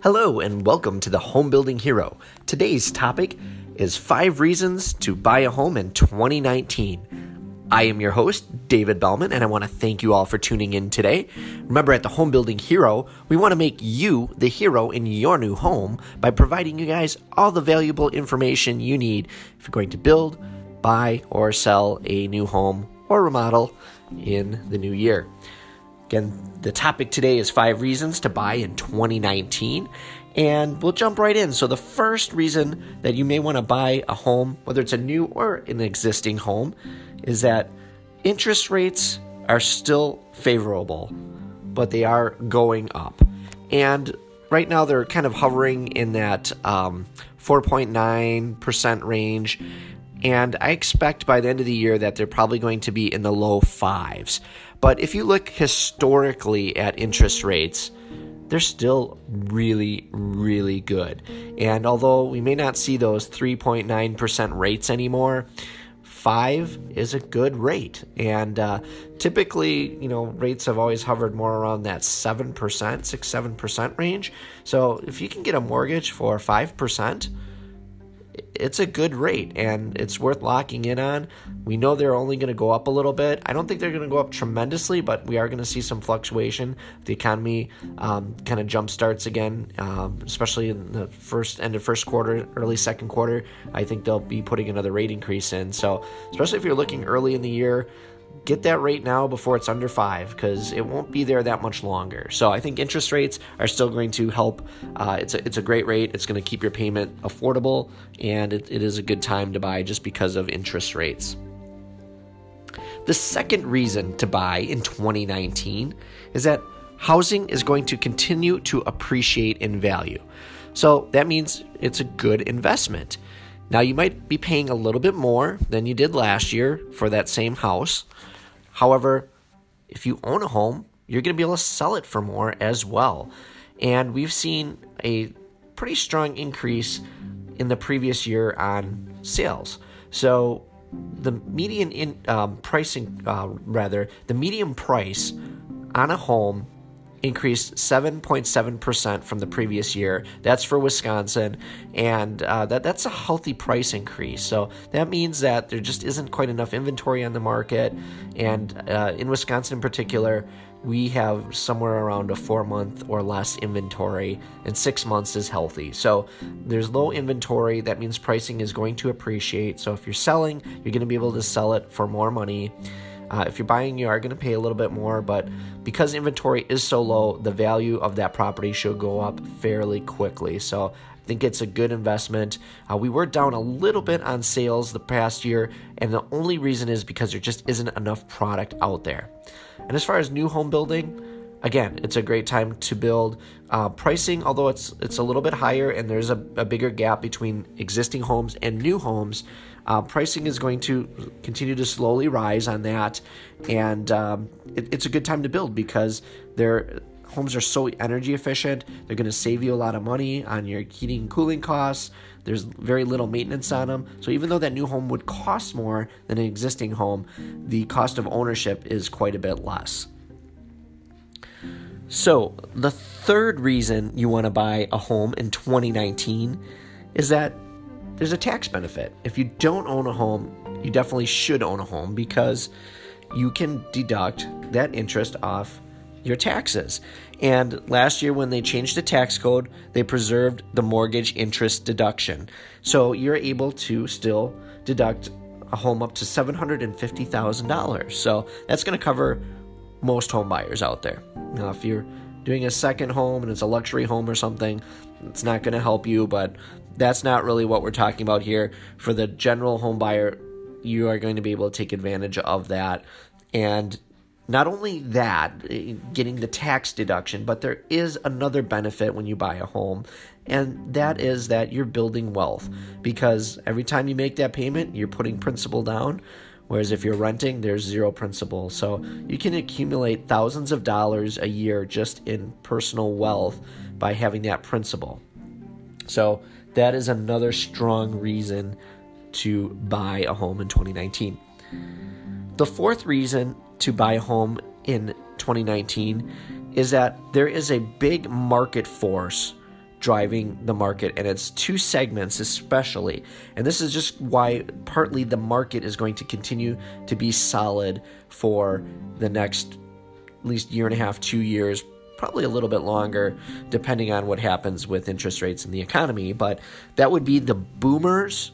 Hello, and welcome to the Home Building Hero. Today's topic is five reasons to buy a home in 2019. I am your host, David Bellman, and I want to thank you all for tuning in today. Remember, at the Home Building Hero, we want to make you the hero in your new home by providing you guys all the valuable information you need if you're going to build, buy, or sell a new home or remodel in the new year. Again, the topic today is five reasons to buy in 2019. And we'll jump right in. So, the first reason that you may want to buy a home, whether it's a new or an existing home, is that interest rates are still favorable, but they are going up. And right now, they're kind of hovering in that um, 4.9% range. And I expect by the end of the year that they're probably going to be in the low fives. But if you look historically at interest rates, they're still really, really good. And although we may not see those 3.9% rates anymore, five is a good rate. And uh, typically, you know, rates have always hovered more around that 7%, 6 7% range. So if you can get a mortgage for 5%, it's a good rate and it's worth locking in on. We know they're only going to go up a little bit. I don't think they're going to go up tremendously, but we are going to see some fluctuation. The economy um, kind of jump starts again, um, especially in the first end of first quarter, early second quarter. I think they'll be putting another rate increase in. So, especially if you're looking early in the year, get that rate now before it's under five because it won't be there that much longer. So I think interest rates are still going to help. Uh, it's a, it's a great rate. It's going to keep your payment affordable, and it, it is a good time to buy just because of interest rates. The second reason to buy in 2019 is that housing is going to continue to appreciate in value. So that means it's a good investment. Now, you might be paying a little bit more than you did last year for that same house. However, if you own a home, you're going to be able to sell it for more as well. And we've seen a pretty strong increase in the previous year on sales. So the median in um, pricing, uh, rather, the median price on a home increased 7.7% from the previous year. That's for Wisconsin, and uh, that that's a healthy price increase. So that means that there just isn't quite enough inventory on the market, and uh, in Wisconsin in particular. We have somewhere around a four month or less inventory, and six months is healthy. So there's low inventory. That means pricing is going to appreciate. So if you're selling, you're going to be able to sell it for more money. Uh, if you're buying, you are going to pay a little bit more, but because inventory is so low, the value of that property should go up fairly quickly. So I think it's a good investment. Uh, we were down a little bit on sales the past year, and the only reason is because there just isn't enough product out there. And as far as new home building, again, it's a great time to build. Uh, pricing, although it's it's a little bit higher and there's a, a bigger gap between existing homes and new homes, uh, pricing is going to continue to slowly rise on that, and um, it, it's a good time to build because their homes are so energy efficient. They're going to save you a lot of money on your heating and cooling costs. There's very little maintenance on them. So even though that new home would cost more than an existing home, the cost of ownership is quite a bit less. So, the third reason you want to buy a home in 2019 is that there's a tax benefit. If you don't own a home, you definitely should own a home because you can deduct that interest off your taxes. And last year, when they changed the tax code, they preserved the mortgage interest deduction. So you're able to still deduct a home up to $750,000. So that's going to cover most home buyers out there. Now, if you're doing a second home and it's a luxury home or something, it's not going to help you, but that's not really what we're talking about here. For the general home buyer, you are going to be able to take advantage of that. And not only that, eh, getting the tax deduction, but there is another benefit when you buy a home, and that is that you're building wealth because every time you make that payment, you're putting principal down. Whereas if you're renting, there's zero principal. So you can accumulate thousands of dollars a year just in personal wealth by having that principal. So that is another strong reason to buy a home in 2019. The fourth reason to buy a home in 2019 is that there is a big market force driving the market, and it's two segments especially. And this is just why partly the market is going to continue to be solid for the next at least year and a half, two years, probably a little bit longer, depending on what happens with interest rates in the economy. But that would be the boomers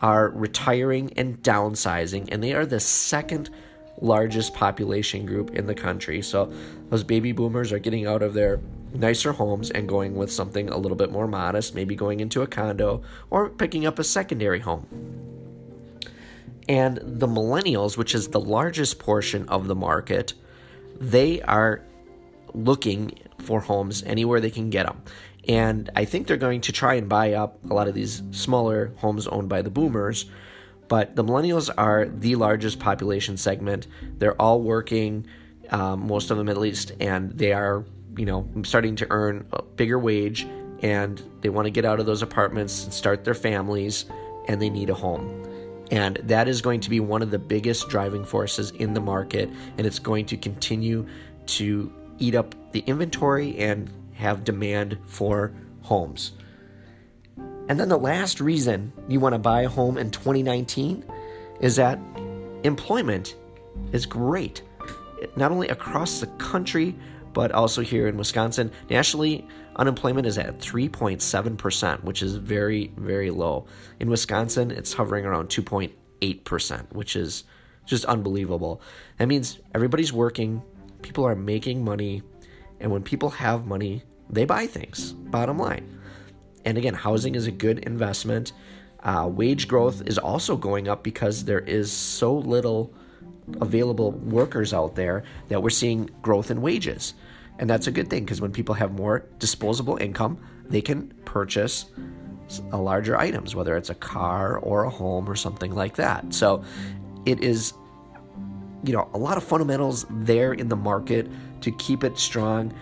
are retiring and downsizing, and they are the second largest population group in the country. So those baby boomers are getting out of their nicer homes and going with something a little bit more modest, maybe going into a condo or picking up a secondary home. And the millennials, which is the largest portion of the market, they are looking for homes anywhere they can get them. And I think they're going to try and buy up a lot of these smaller homes owned by the boomers. But the millennials are the largest population segment. They're all working, um, most of them at least, and they are, you know, starting to earn a bigger wage and they want to get out of those apartments and start their families and they need a home. And that is going to be one of the biggest driving forces in the market, and it's going to continue to eat up the inventory and have demand for homes. And then the last reason you want to buy a home in 2019 is that employment is great. Not only across the country, but also here in Wisconsin. Nationally, unemployment is at 3.7%, which is very, very low. In Wisconsin, it's hovering around 2.8%, which is just unbelievable. That means everybody's working, people are making money, and when people have money, they buy things, bottom line. And again, housing is a good investment. Uh, wage growth is also going up because there is so little available workers out there that we're seeing growth in wages. And that's a good thing because when people have more disposable income, they can purchase a uh, larger items, whether it's a car or a home or something like that. So it is, you know, a lot of fundamentals there in the market to keep it strong.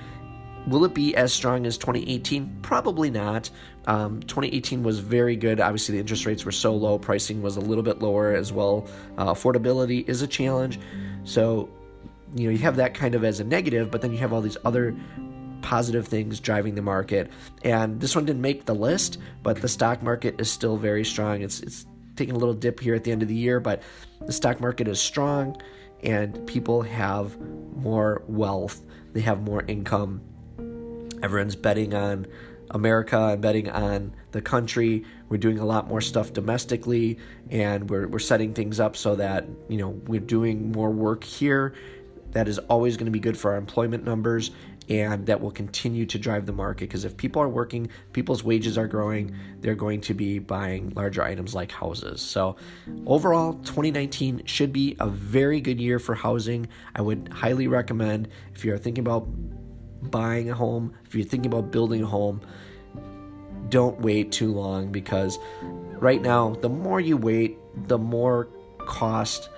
Will it be as strong as 2018? Probably not. Um, 2018 was very good. Obviously, the interest rates were so low, pricing was a little bit lower as well. Uh, affordability is a challenge. So, you know, you have that kind of as a negative, but then you have all these other positive things driving the market. And this one didn't make the list, but the stock market is still very strong. It's it's taking a little dip here at the end of the year, but the stock market is strong and people have more wealth. They have more income Everyone's betting on America and betting on the country. We're doing a lot more stuff domestically and we're, we're setting things up so that, you know, we're doing more work here. That is always going to be good for our employment numbers and that will continue to drive the market because if people are working, people's wages are growing, they're going to be buying larger items like houses. So, overall, 2019 should be a very good year for housing. I would highly recommend if you're thinking about buying a home, if you're thinking about building a home, don't wait too long because right now, the more you wait, the more cost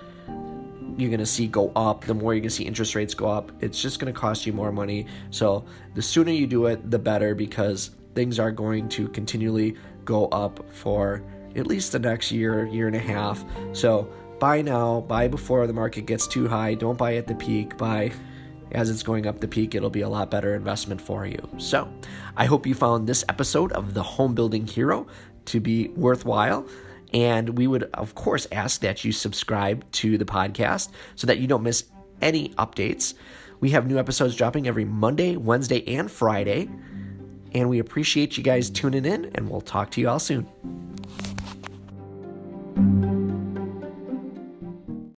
you're going to see go up, the more you're going to see interest rates go up. It's just going to cost you more money. So, the sooner you do it, the better because things are going to continually go up for at least the next year, year and a half. So, buy now, buy before the market gets too high. Don't buy at the peak. Buy as it's going up the peak, it'll be a lot better investment for you. So, I hope you found this episode of the Home Building Hero to be worthwhile. And we would, of course, ask that you subscribe to the podcast so that you don't miss any updates. We have new episodes dropping every Monday, Wednesday, and Friday. And we appreciate you guys tuning in, and we'll talk to you all soon.